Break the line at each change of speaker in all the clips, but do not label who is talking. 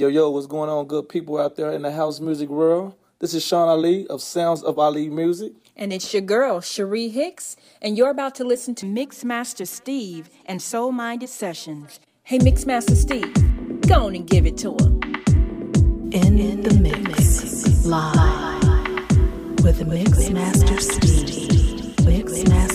Yo, yo, what's going on, good people out there in the house music world? This is Sean Ali of Sounds of Ali Music.
And it's your girl, Cherie Hicks, and you're about to listen to Mixmaster Steve and Soul Minded Sessions. Hey, Mixmaster Steve, go on and give it to him.
In the mix, live with Mixmaster Steve. Mixmaster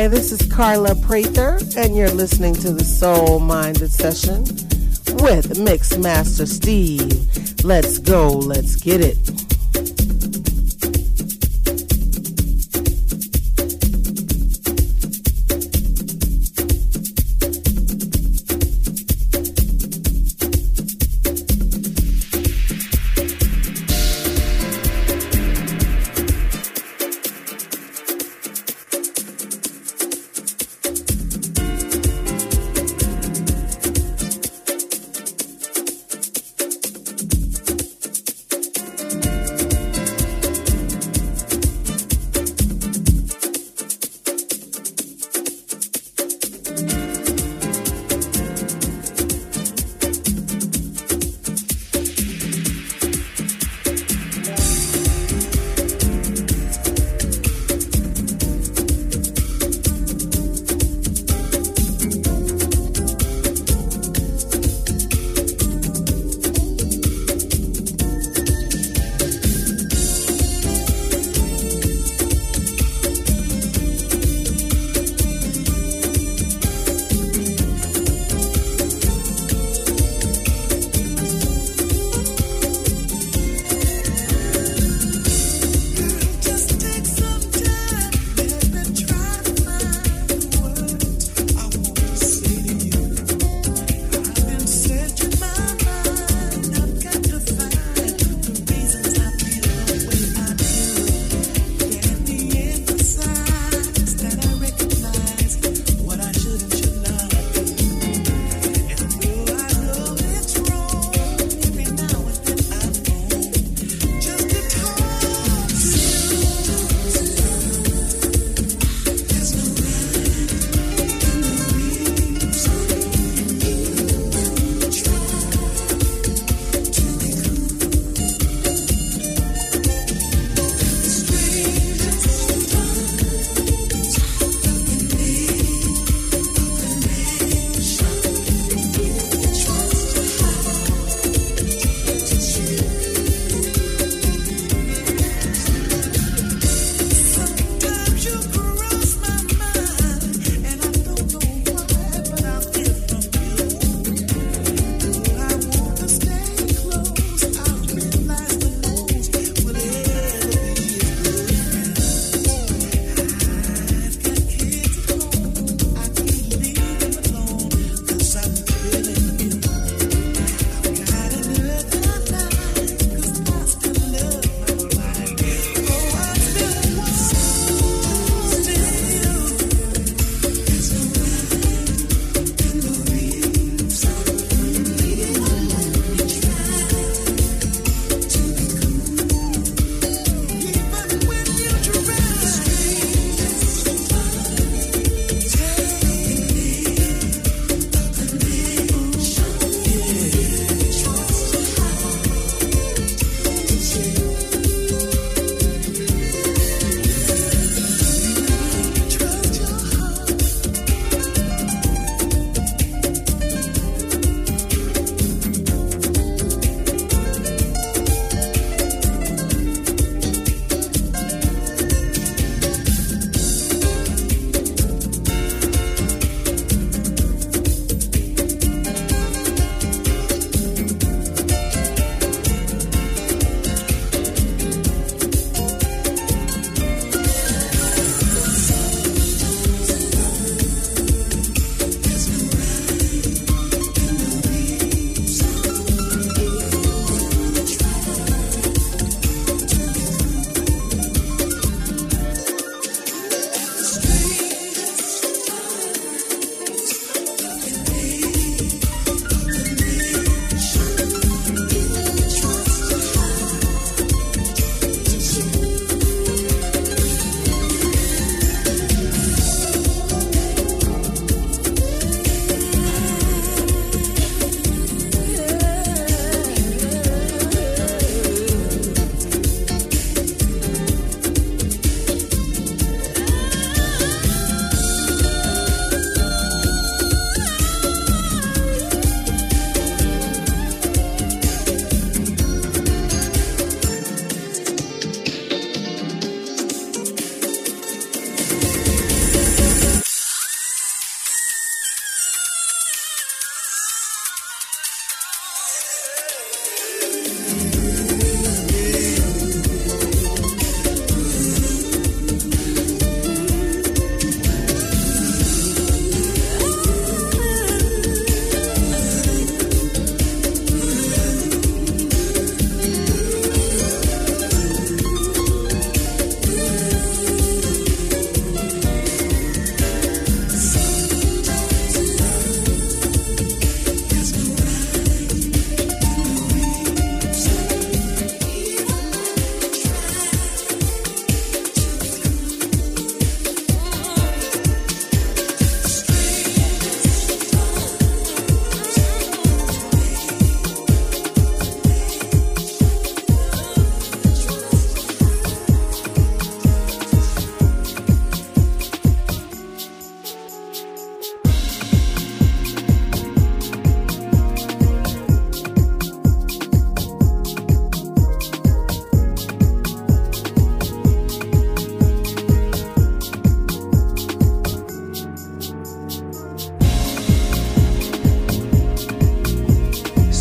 Hi, this is Carla Prather, and you're listening to the Soul Minded Session with Mix Master Steve. Let's go, let's get it.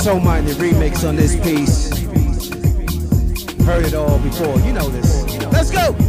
Soul Minded remix on this piece. Heard it all before. You know this. Let's go. Let's go.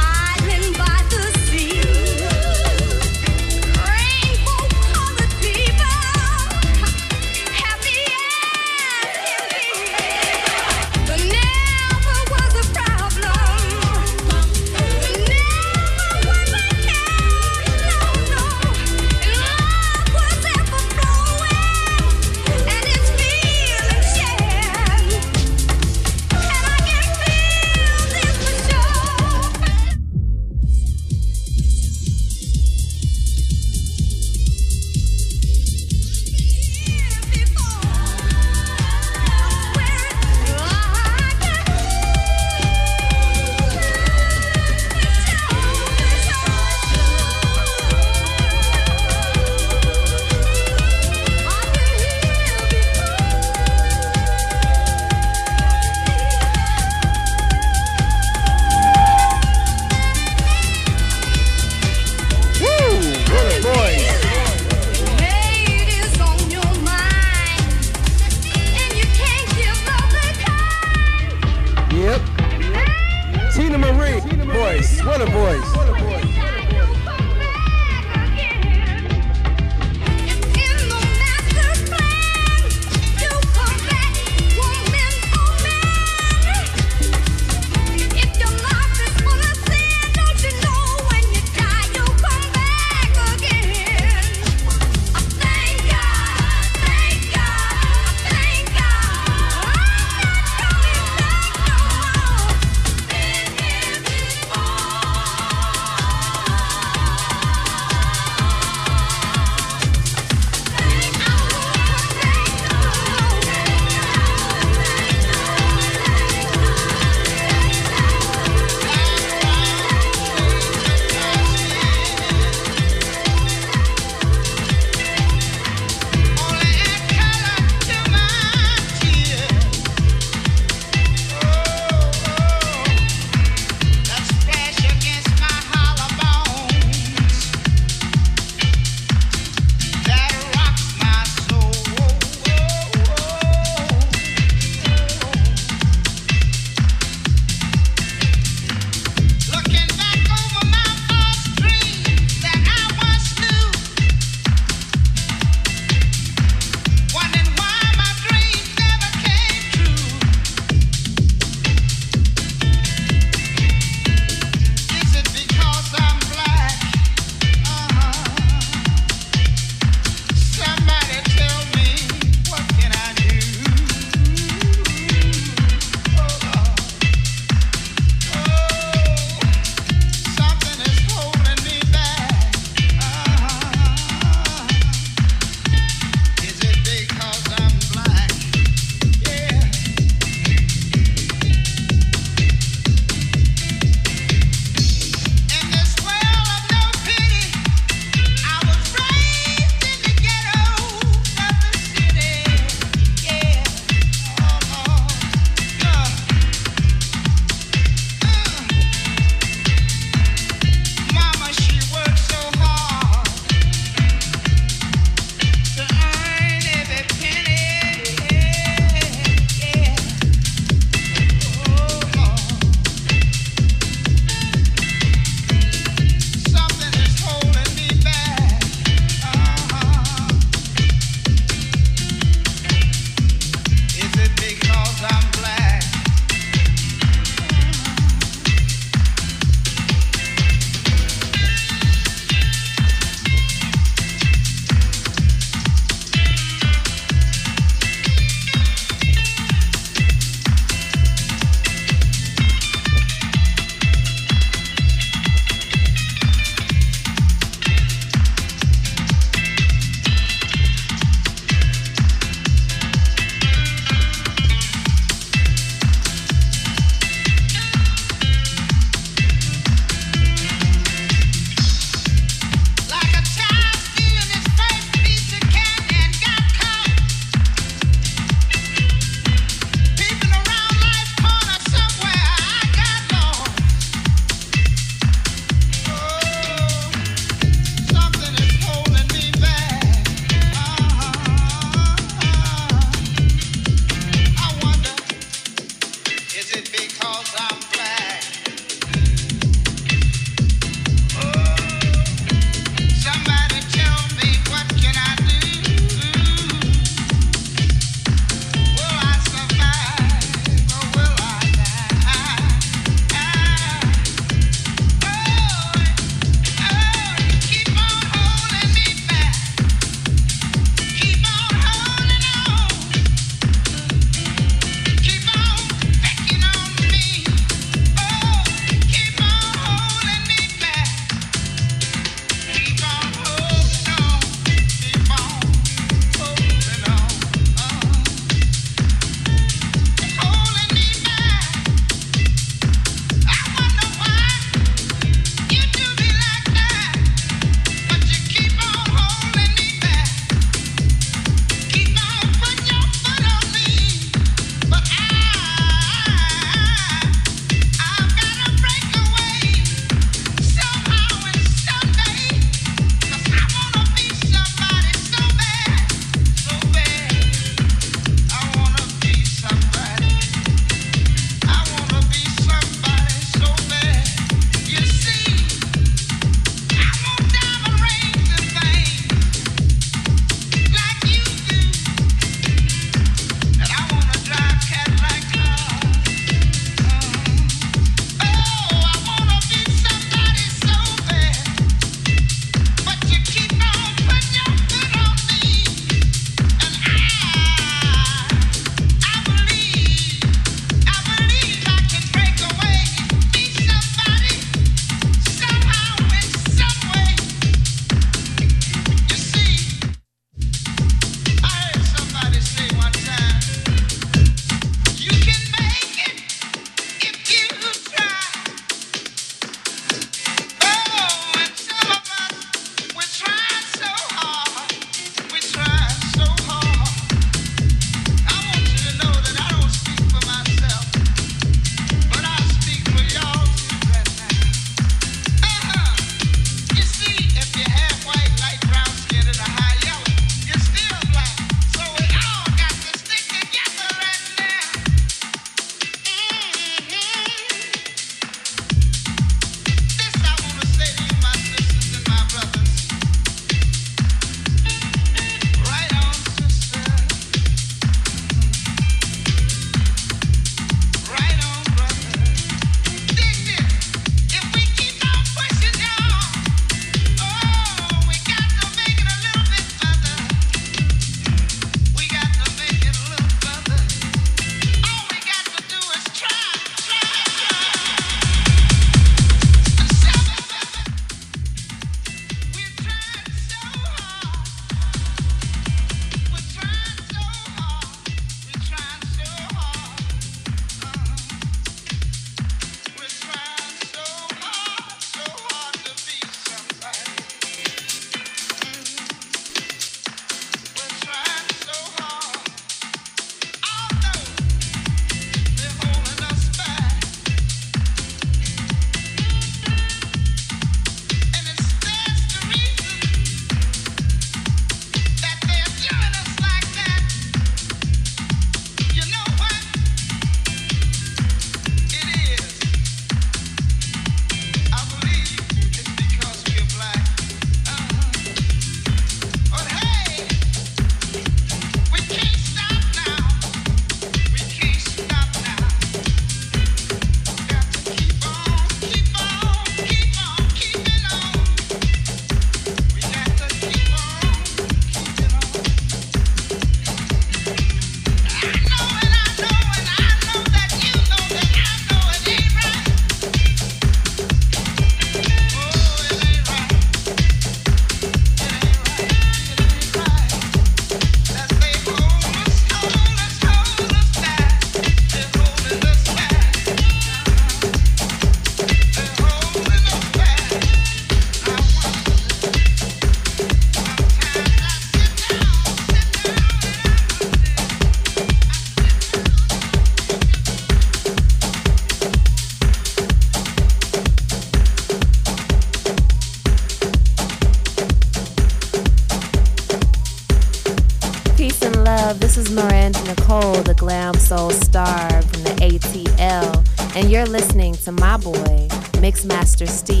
Steve,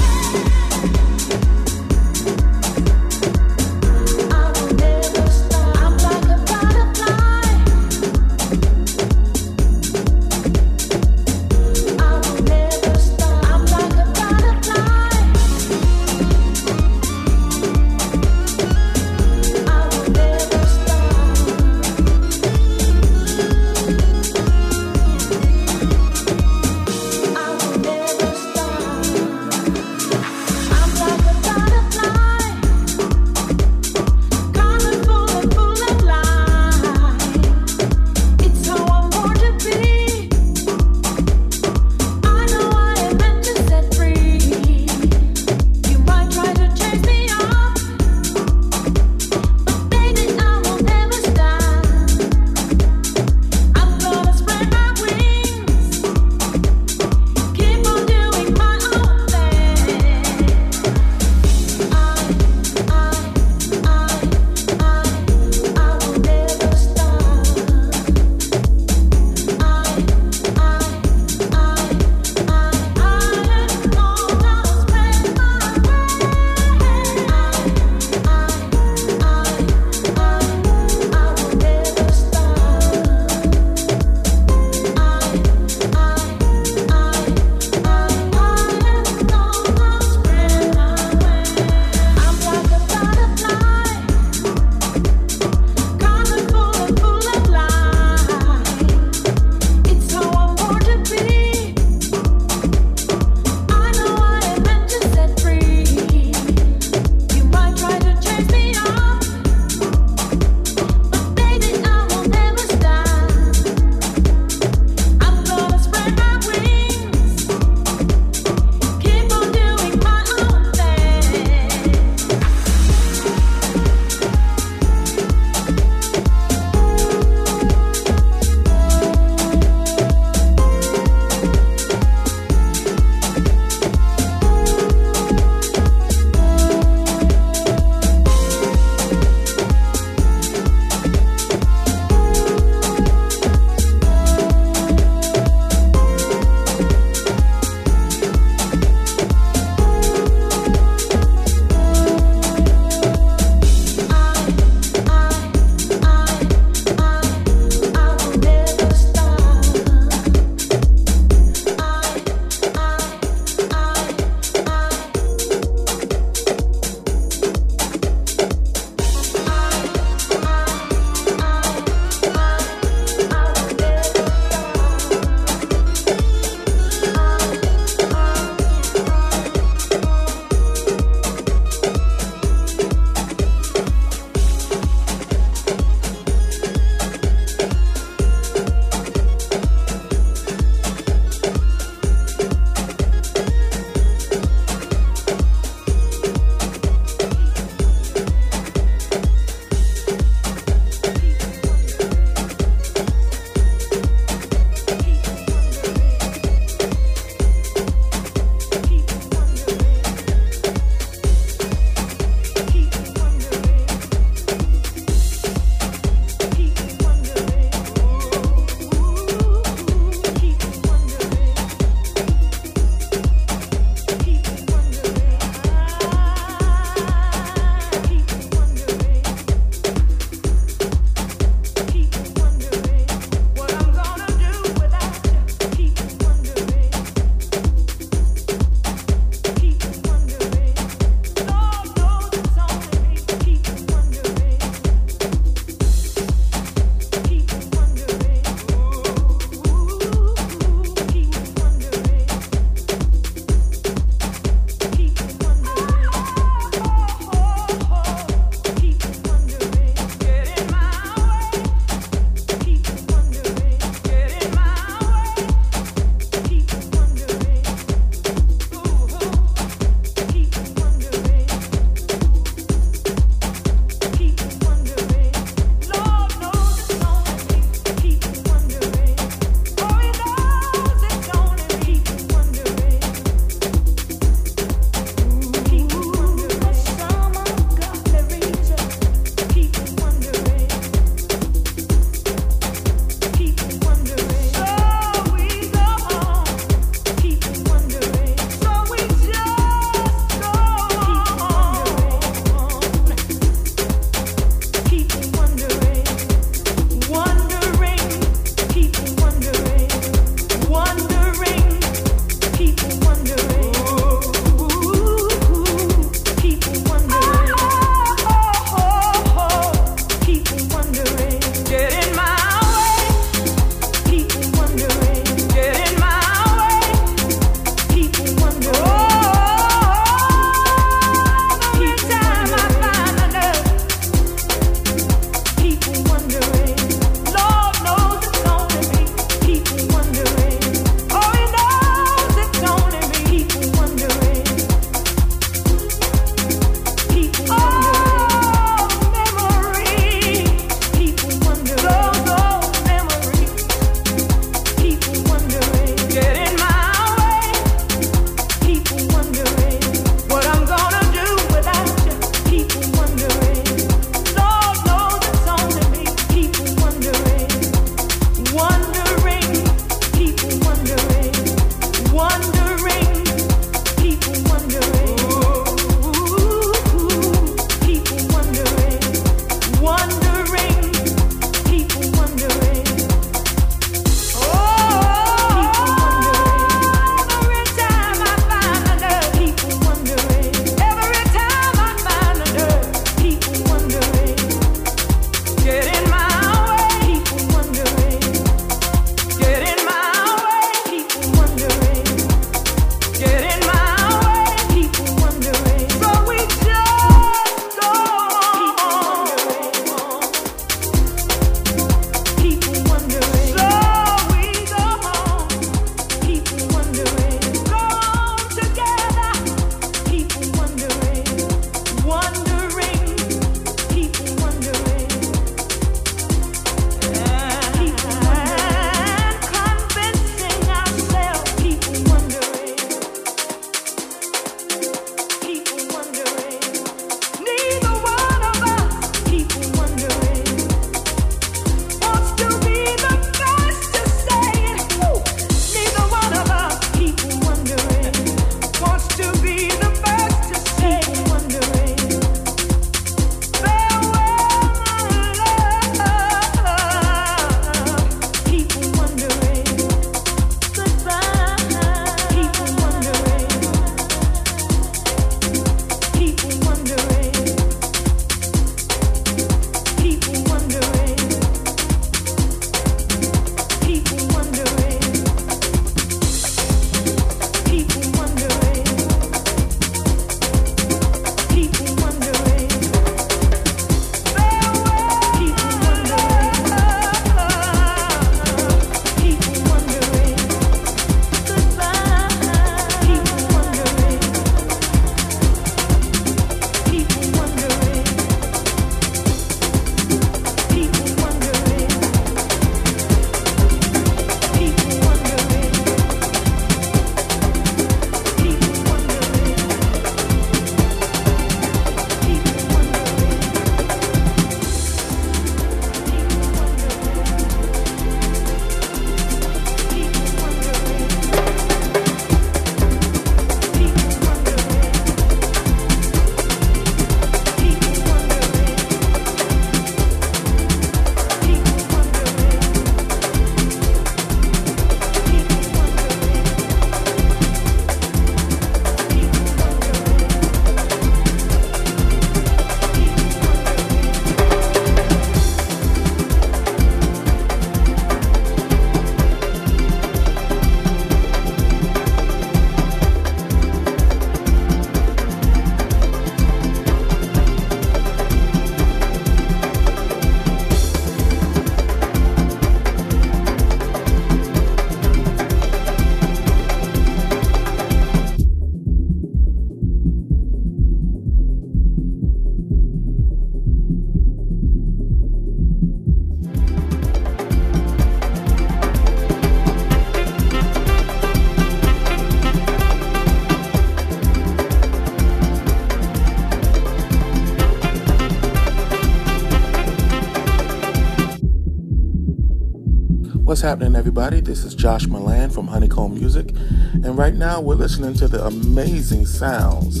What's happening, everybody? This is Josh Milan from Honeycomb Music, and right now we're listening to the amazing sounds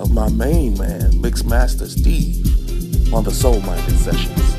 of my main man, Mixmaster Steve, on the Soul Minded Sessions.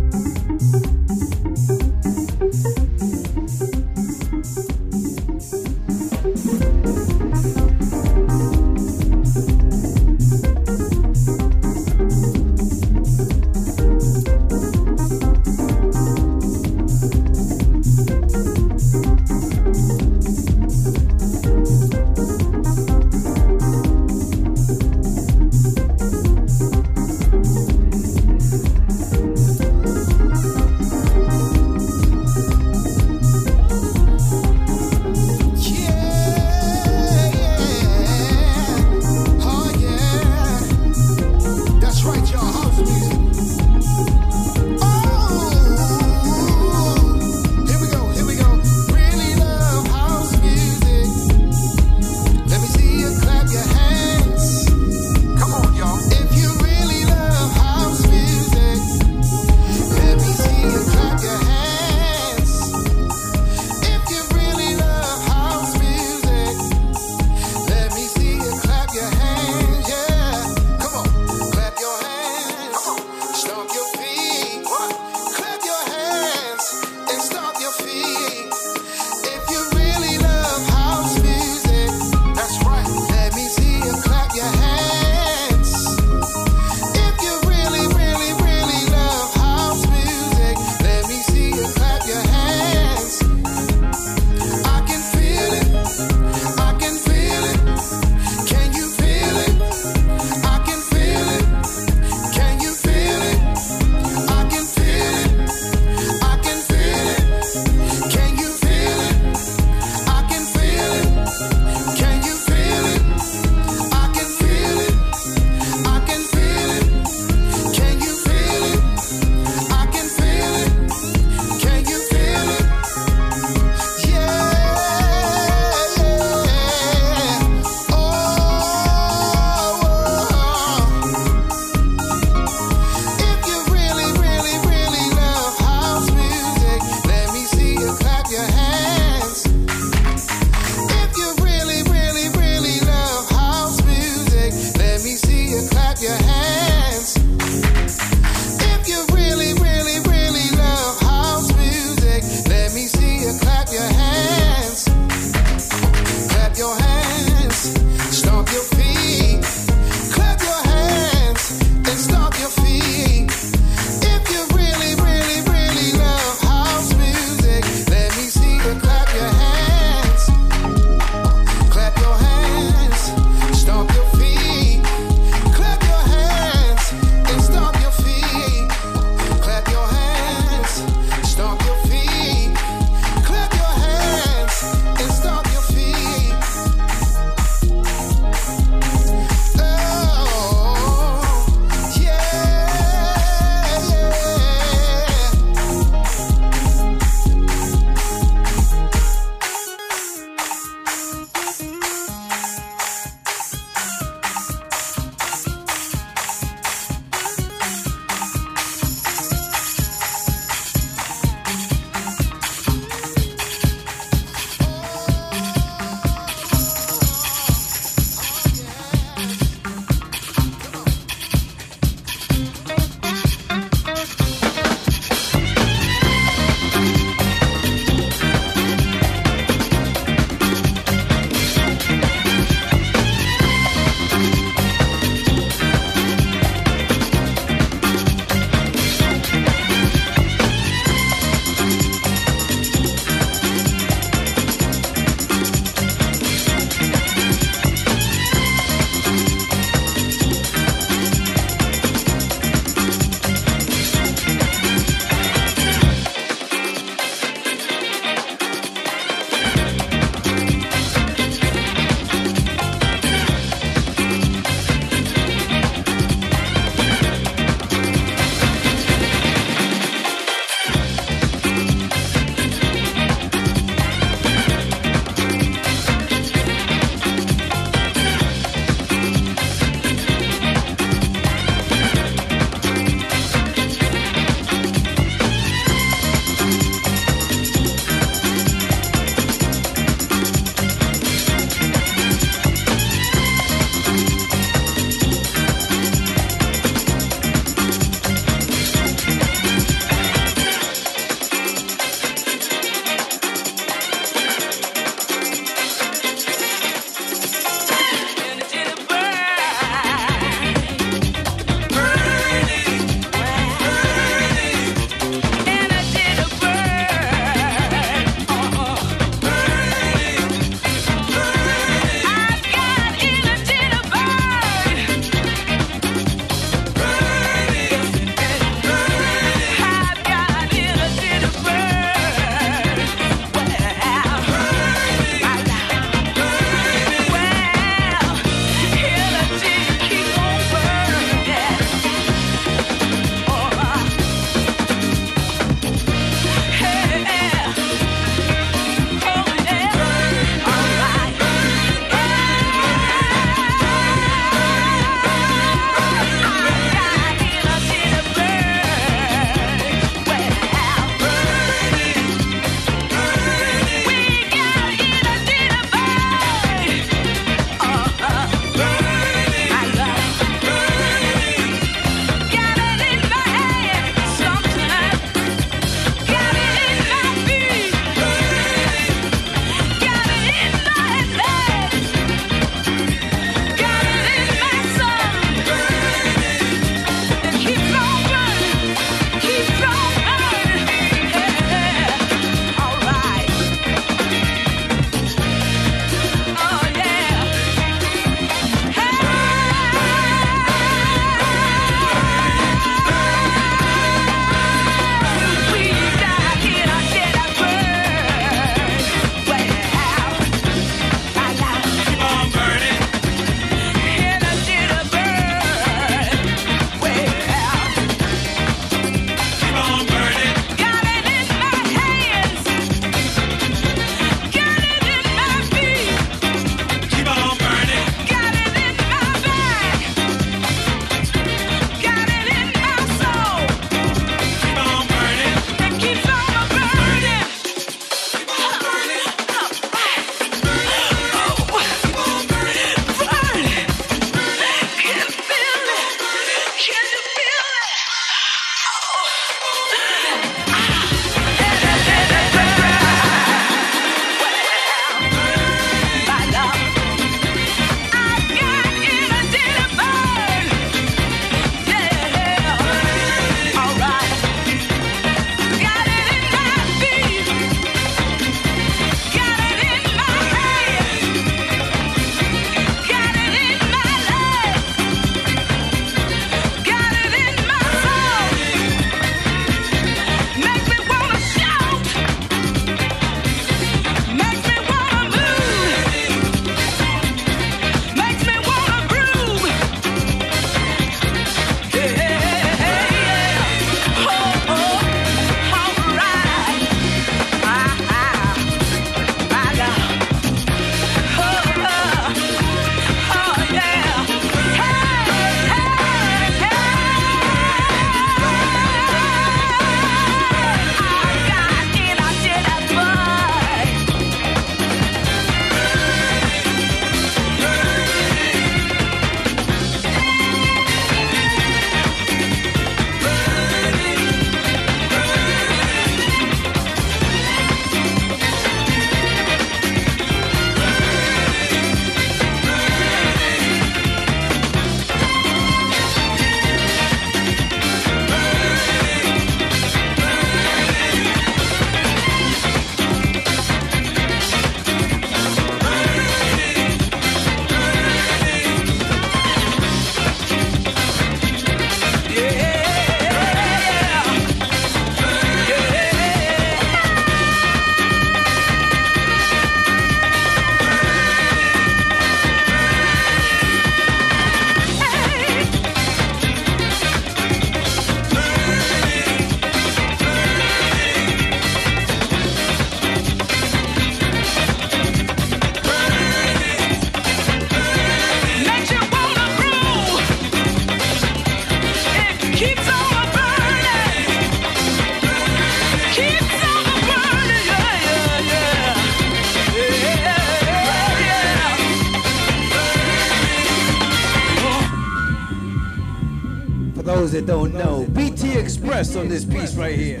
Don't know, BT Express on this piece right here.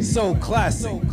So classic.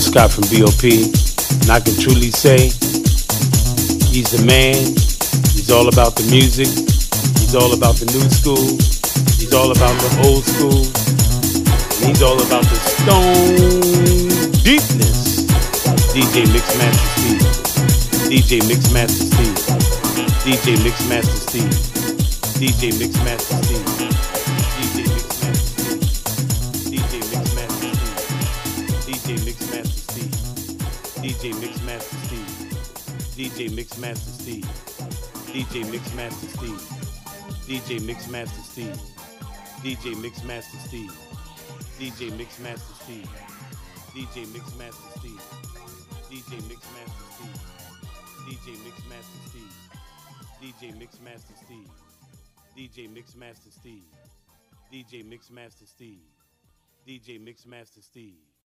Paul Scott from BOP, and I can truly say he's the man. He's all about the music. He's all about the new school. He's all about the old school. And he's all about the stone deepness. DJ Mixmaster Steve. DJ Mixmaster Steve. DJ Mixmaster Steve. DJ Mixmaster Steve. DJ Mixmaster Steve. DJ Mixmaster Steve. DJ Mixmaster Steve. DJ Mixmaster Steve. DJ Mixmaster Steve. DJ Mixmaster Steve. DJ Mixmaster Steve. DJ Mixmaster Steve. DJ Mixmaster Steve. DJ Mixmaster Steve. DJ Mixmaster Steve. DJ Mixmaster Steve.